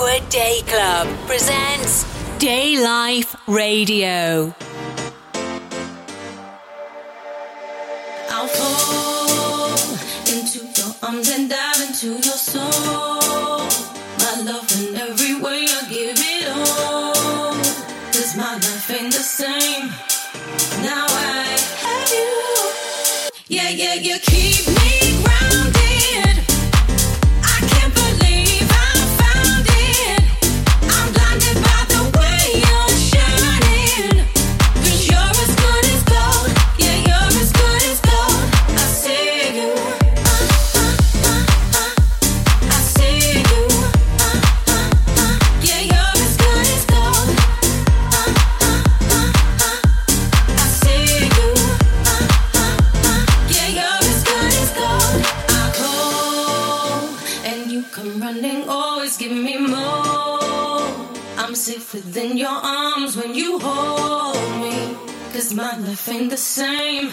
Awkward Day Club presents Day Life Radio. nothing the same.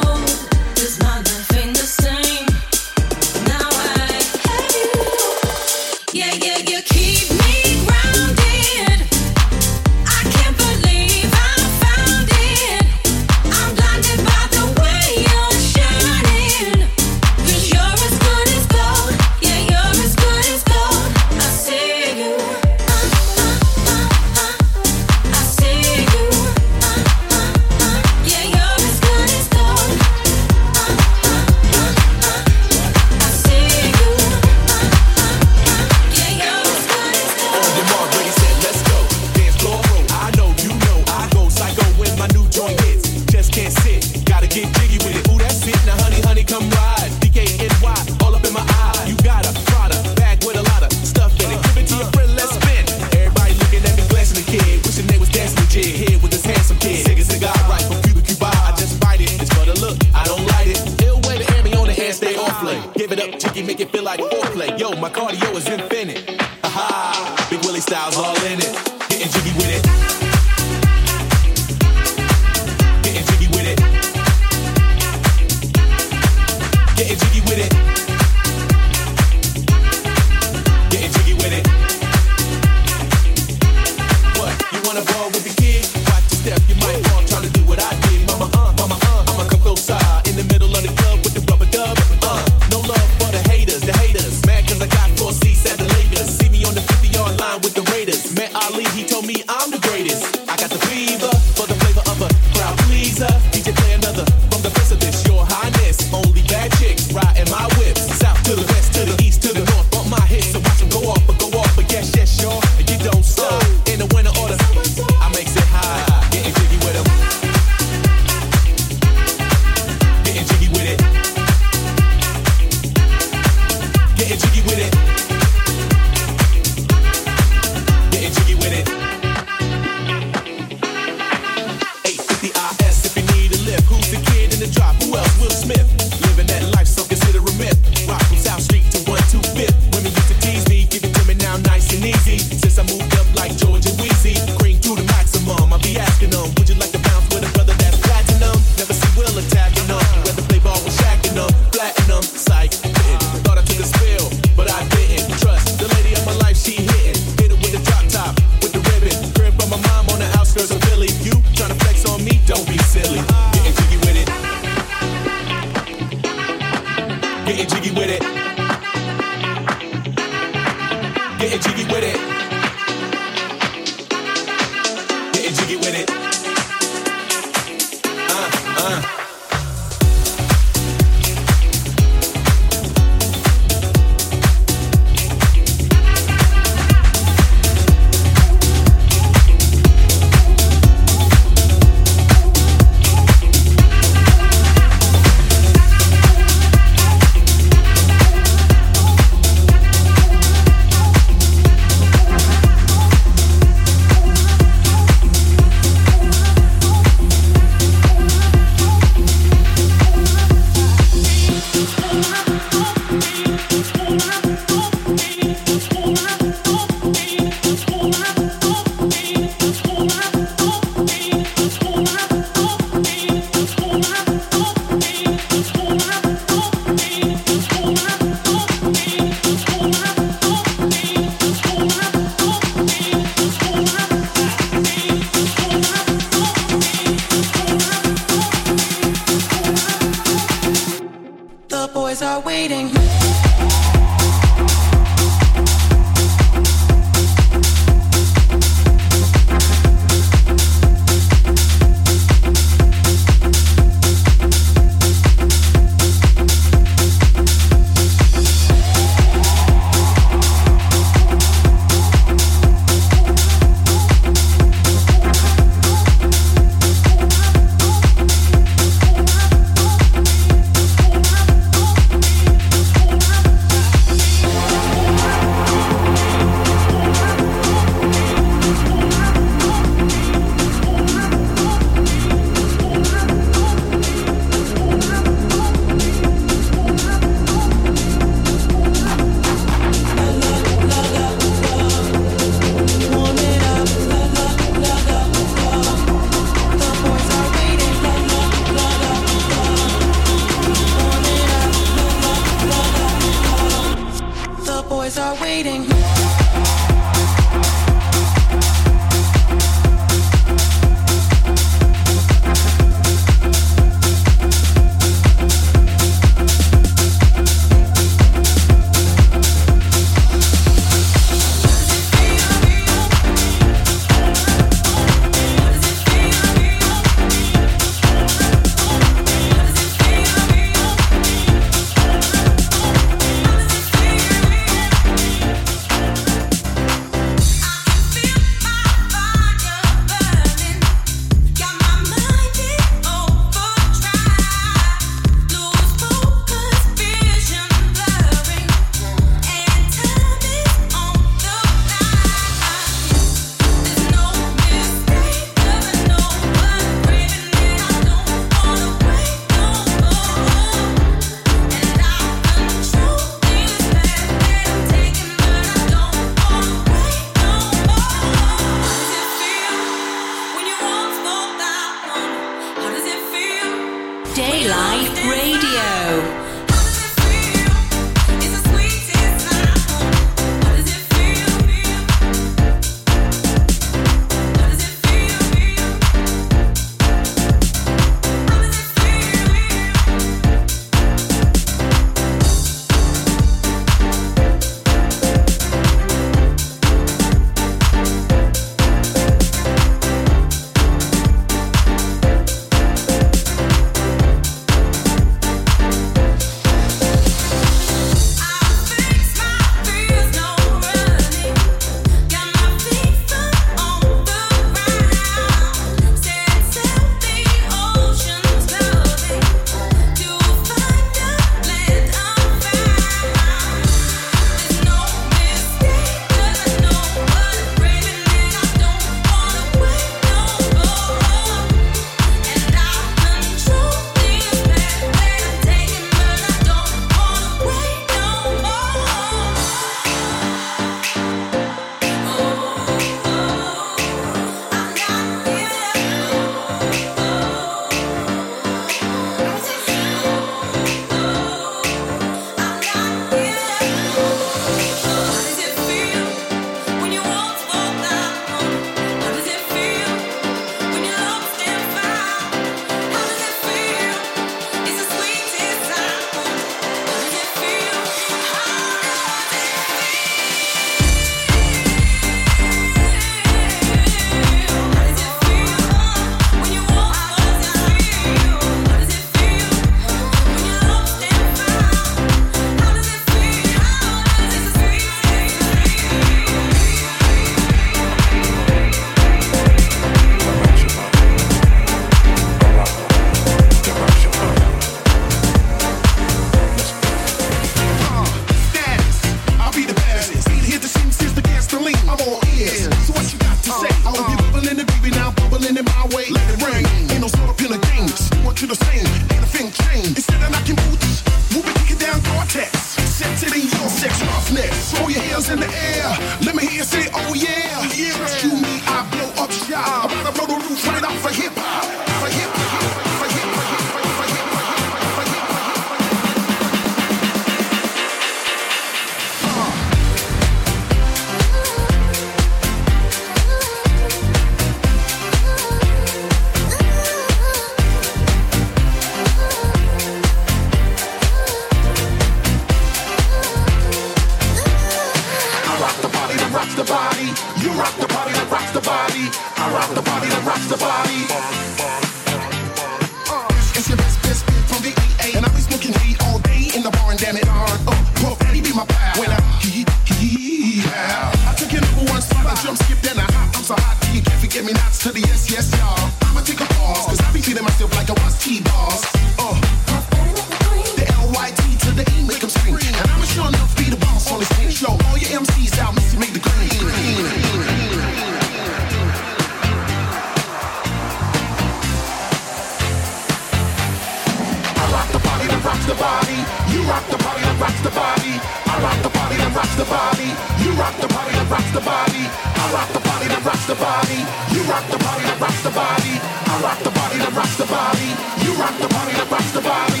Rocks the body. You rock the body that rocks the body. I rock the body that rocks the body. You rock the body that rocks the body. I rock the body that rocks the body. You rock the body that rocks the body. I rock the body that rocks the body. You rock the body that rocks the body.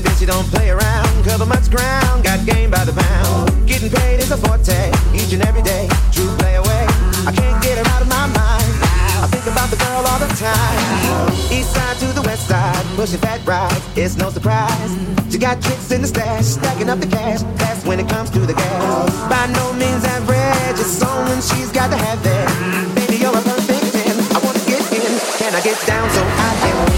Bitch, you don't play around. Cover much ground, got game by the pound. Getting paid is a forte, each and every day. True play away. I can't get her out of my mind. I think about the girl all the time. East side to the west side, pushing fat rides. It's no surprise. She got tricks in the stash, stacking up the cash. That's when it comes to the gas. By no means average, it's someone she's got to have it. Baby, you're a perfect ten. I wanna get in. Can I get down so I can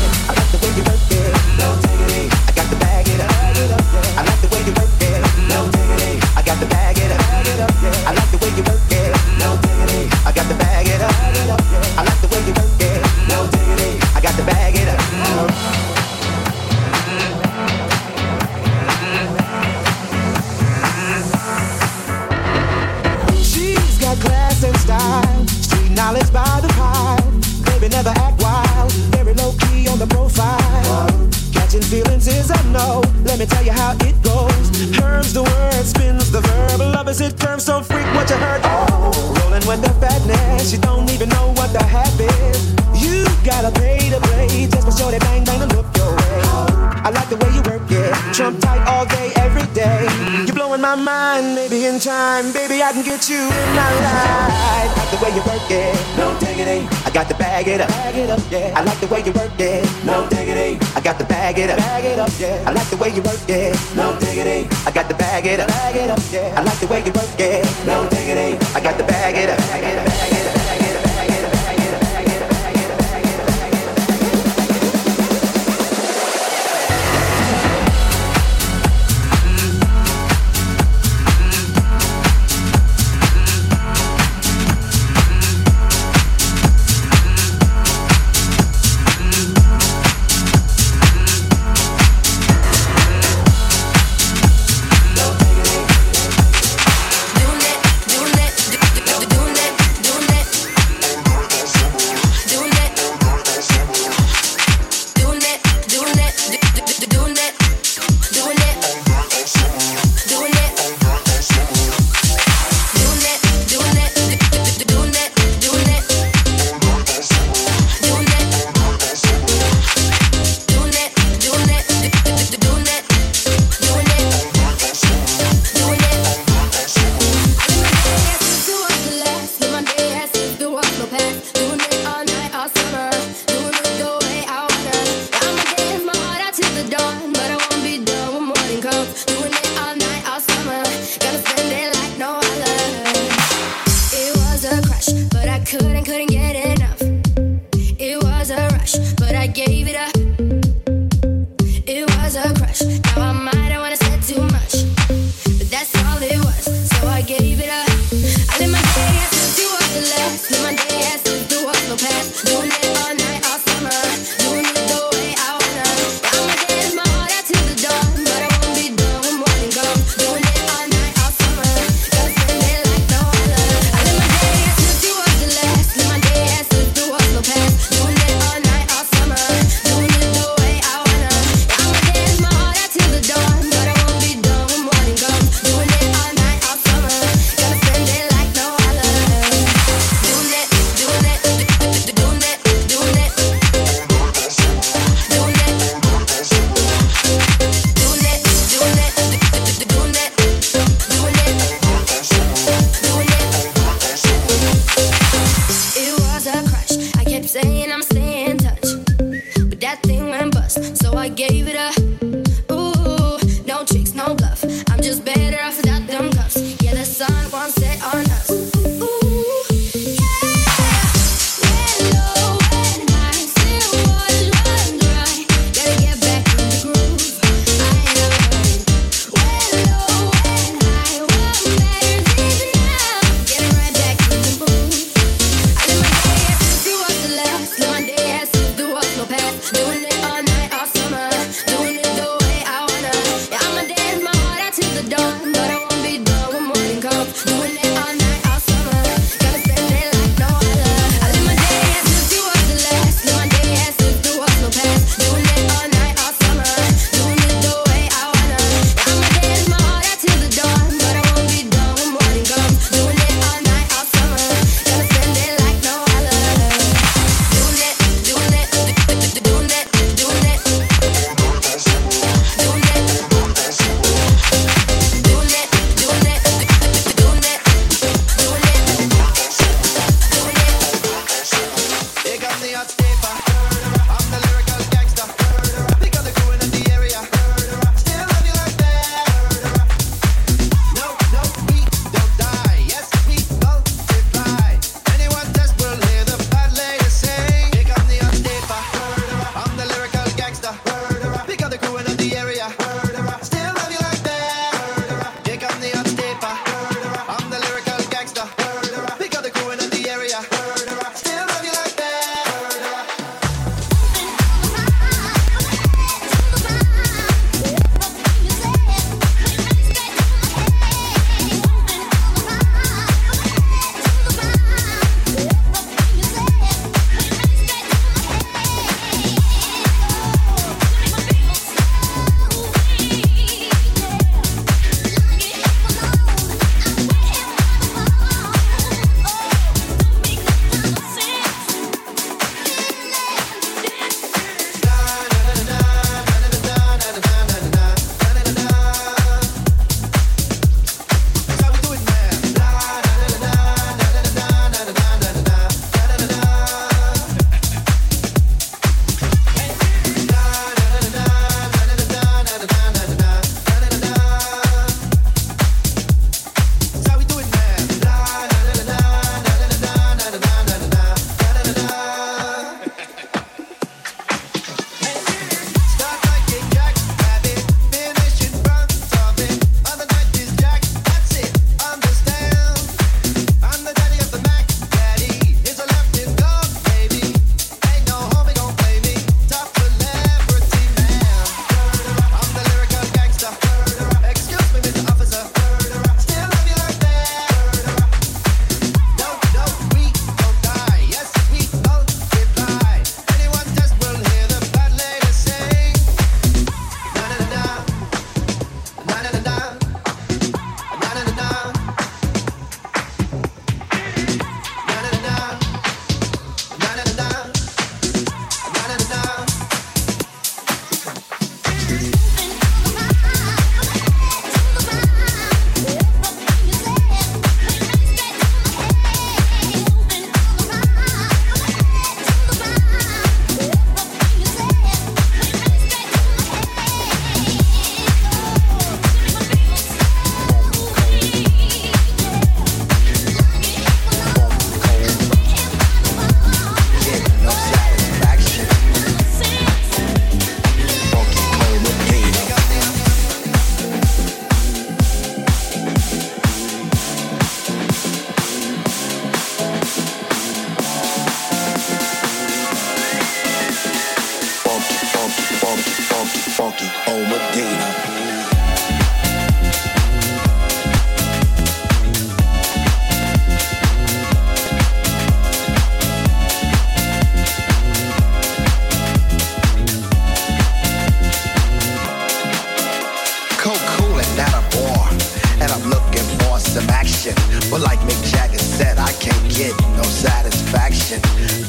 Let me tell you how it goes. Herbs the word, spins the verb. Love is it curves, so freak what you heard. Oh, rolling with the fatness, you don't even know what the half is. You gotta pay to play just for sure they bang bang to look your way. I like the way you work it, trump tight all day. My mind, maybe in time, baby I can get you in my life. Like the way you work it, no diggity. I got to bag it up, bag it up, yeah. I like the way you work it, no diggity. I got to bag it up, bag it up, yeah. I like the way you work it, no diggity. I got to bag it up, bag it up, yeah. I like the way you work it, no diggity. I got to bag it up, bag it up, bag it up,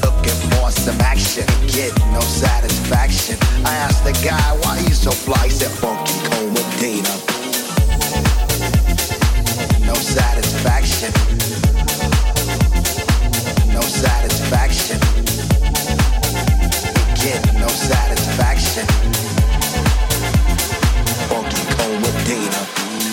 looking for some action. Get no satisfaction. I asked the guy, why he's so fly? He said, funky Cold Medina. No satisfaction. No satisfaction. Get no satisfaction. Funky Cold Medina.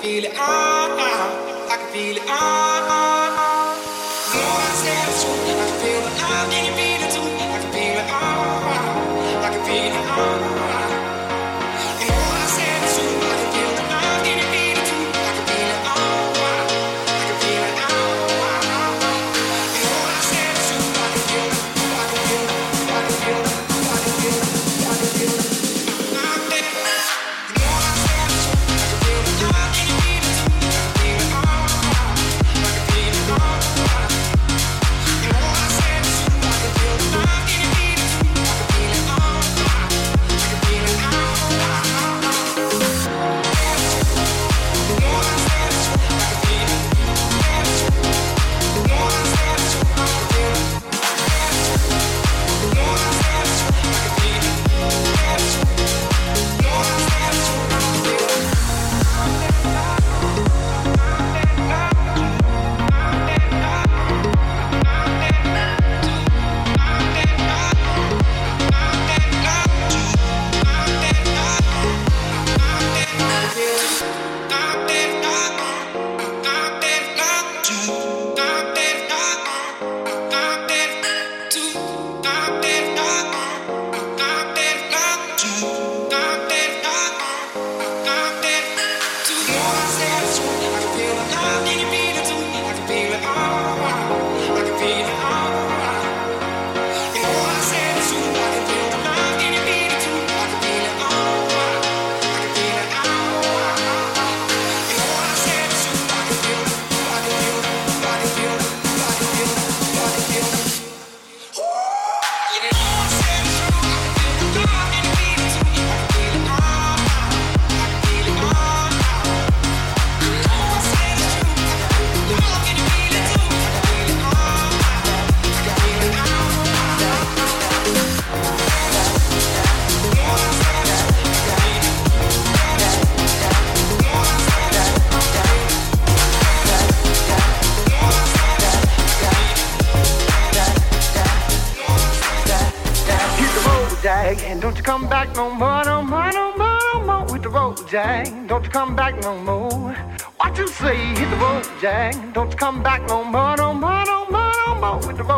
Come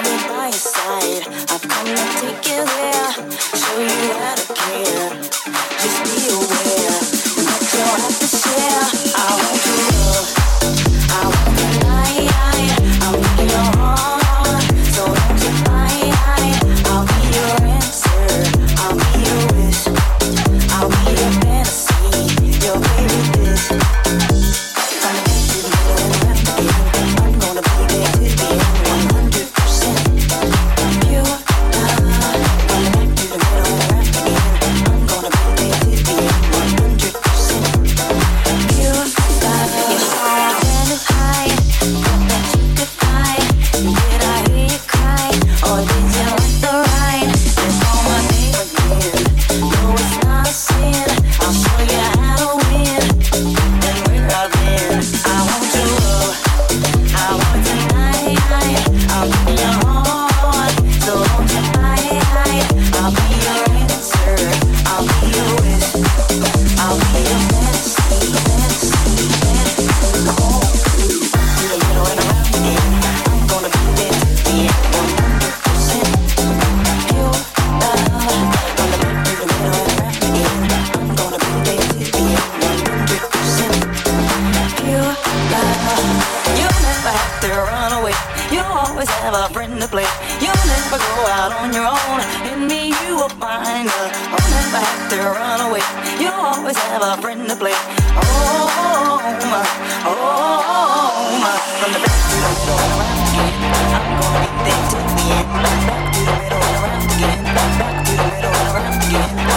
I'll by your side. I've come to take you there. Yeah.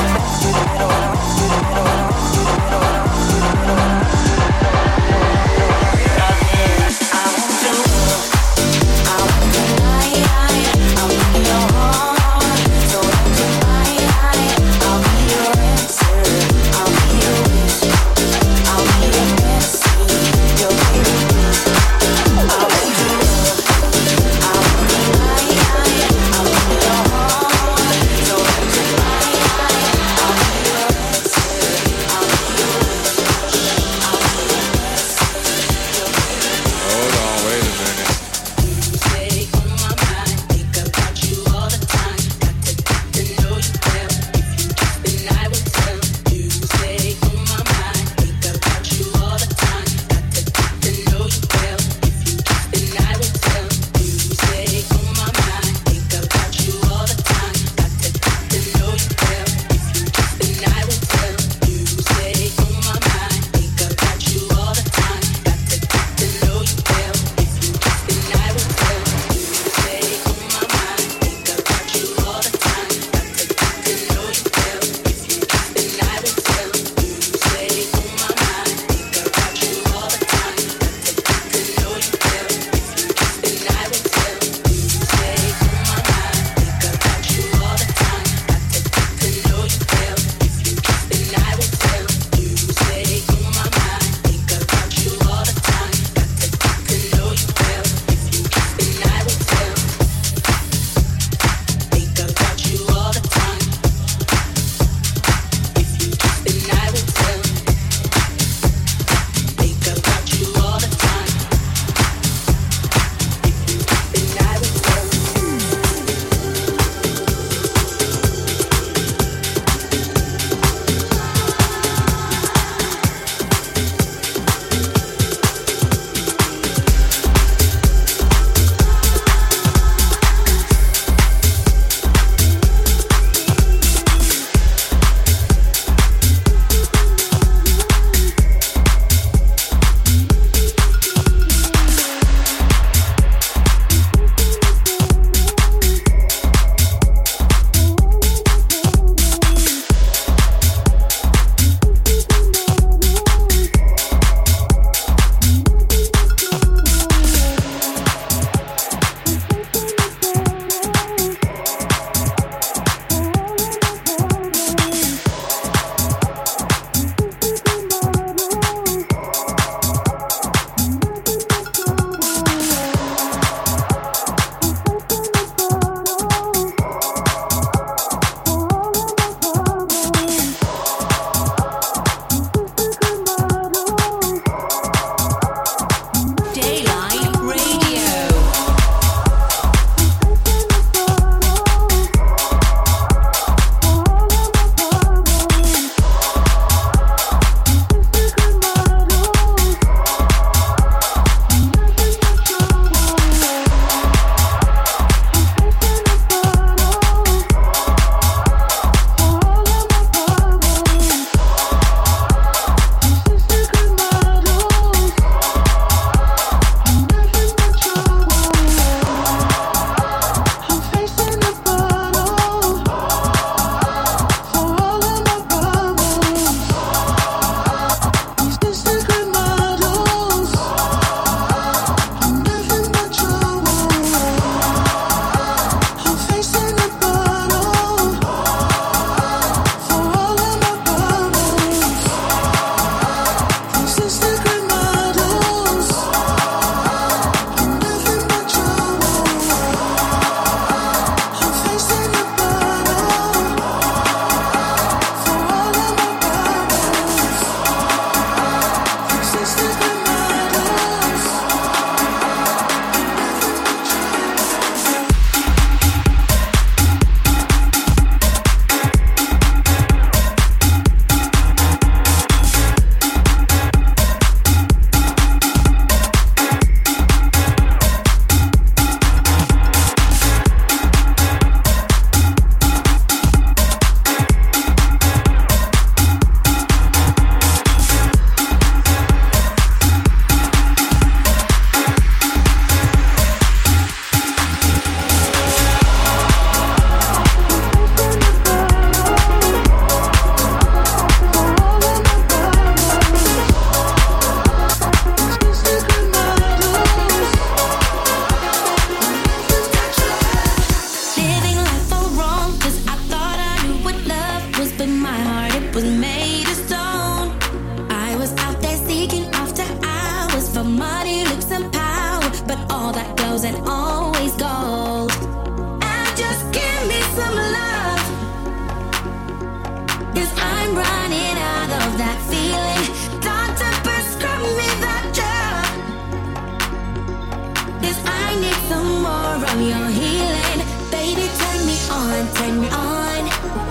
Baby, turn me on, turn me on.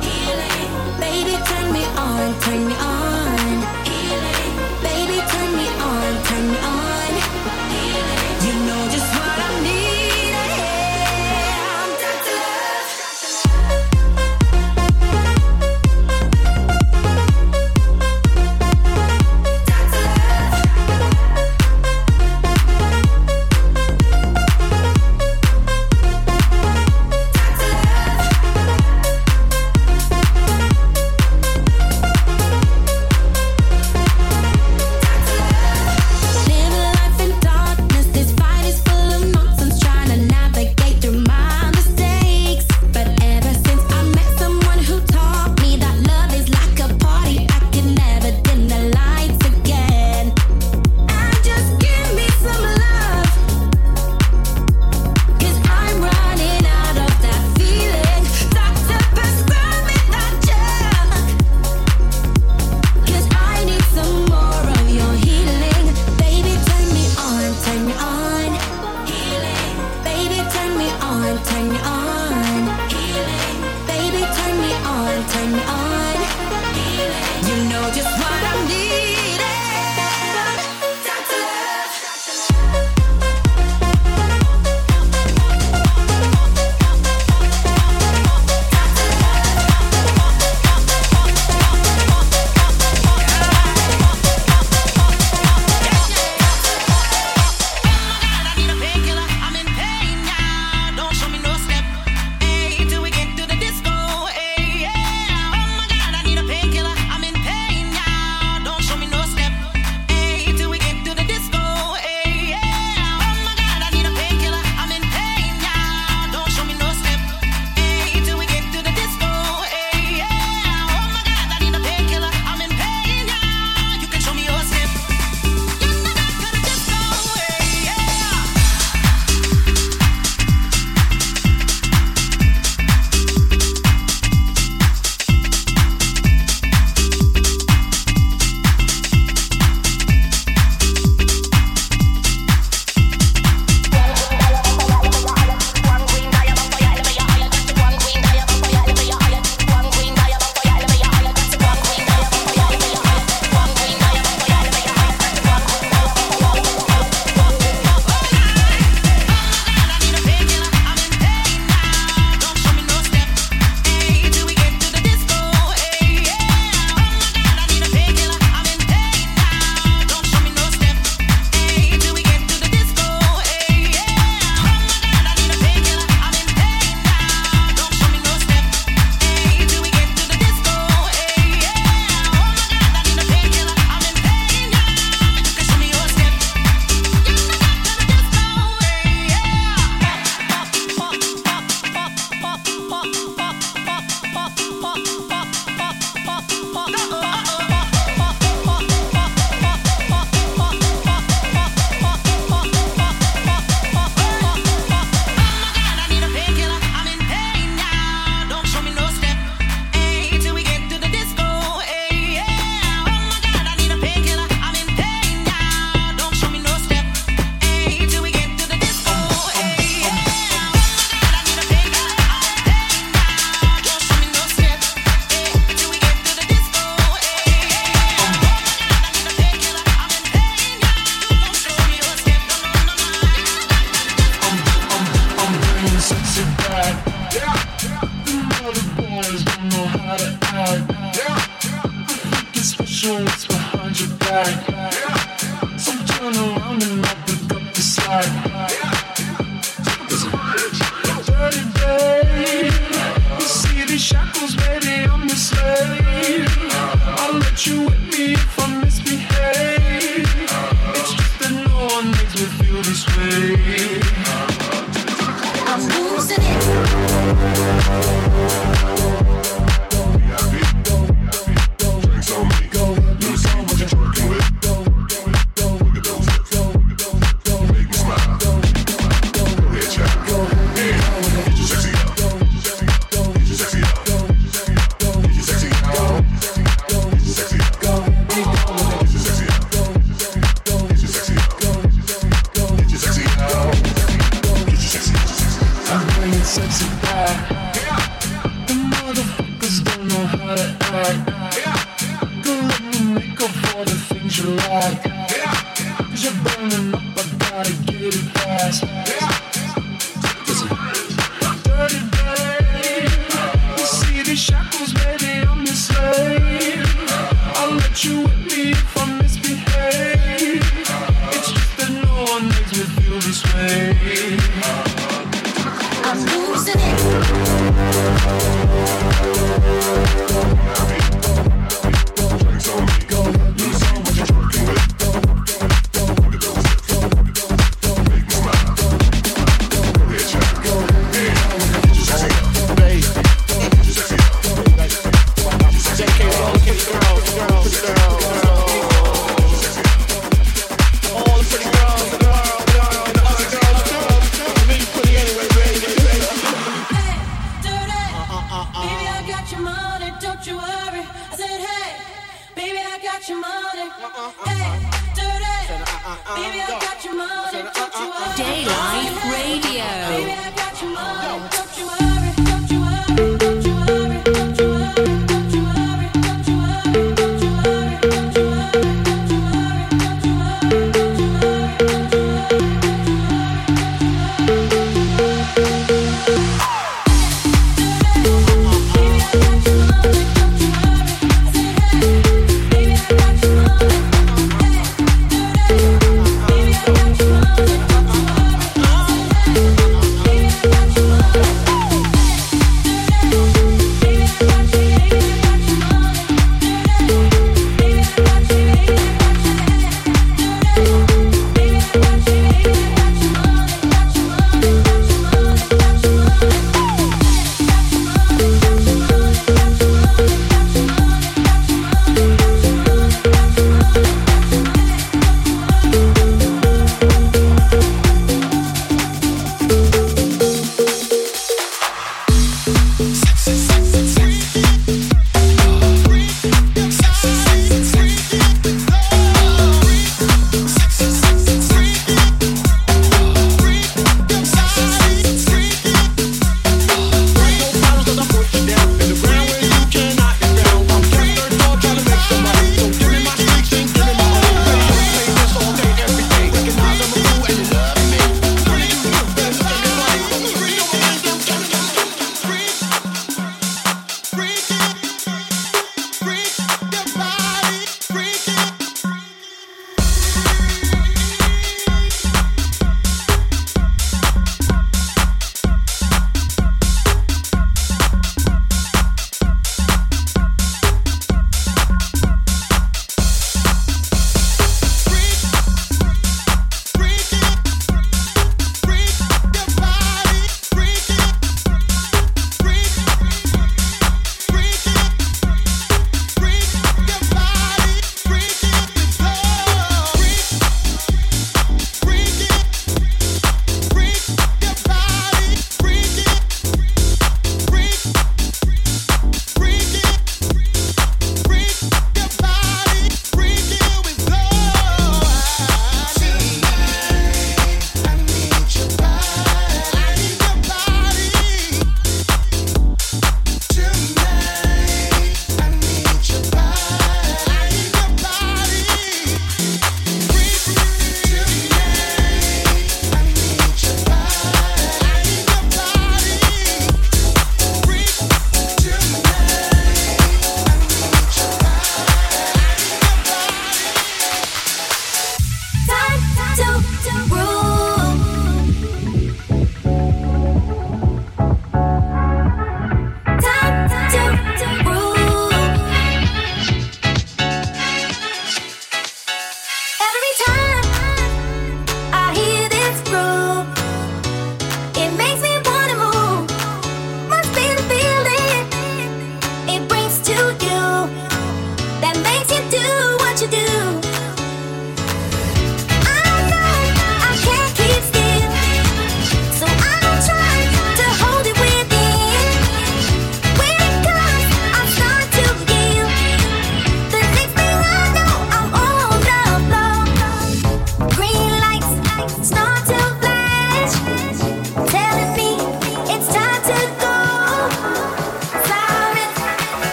Healing. Baby, turn me on, turn me on.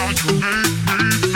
You make me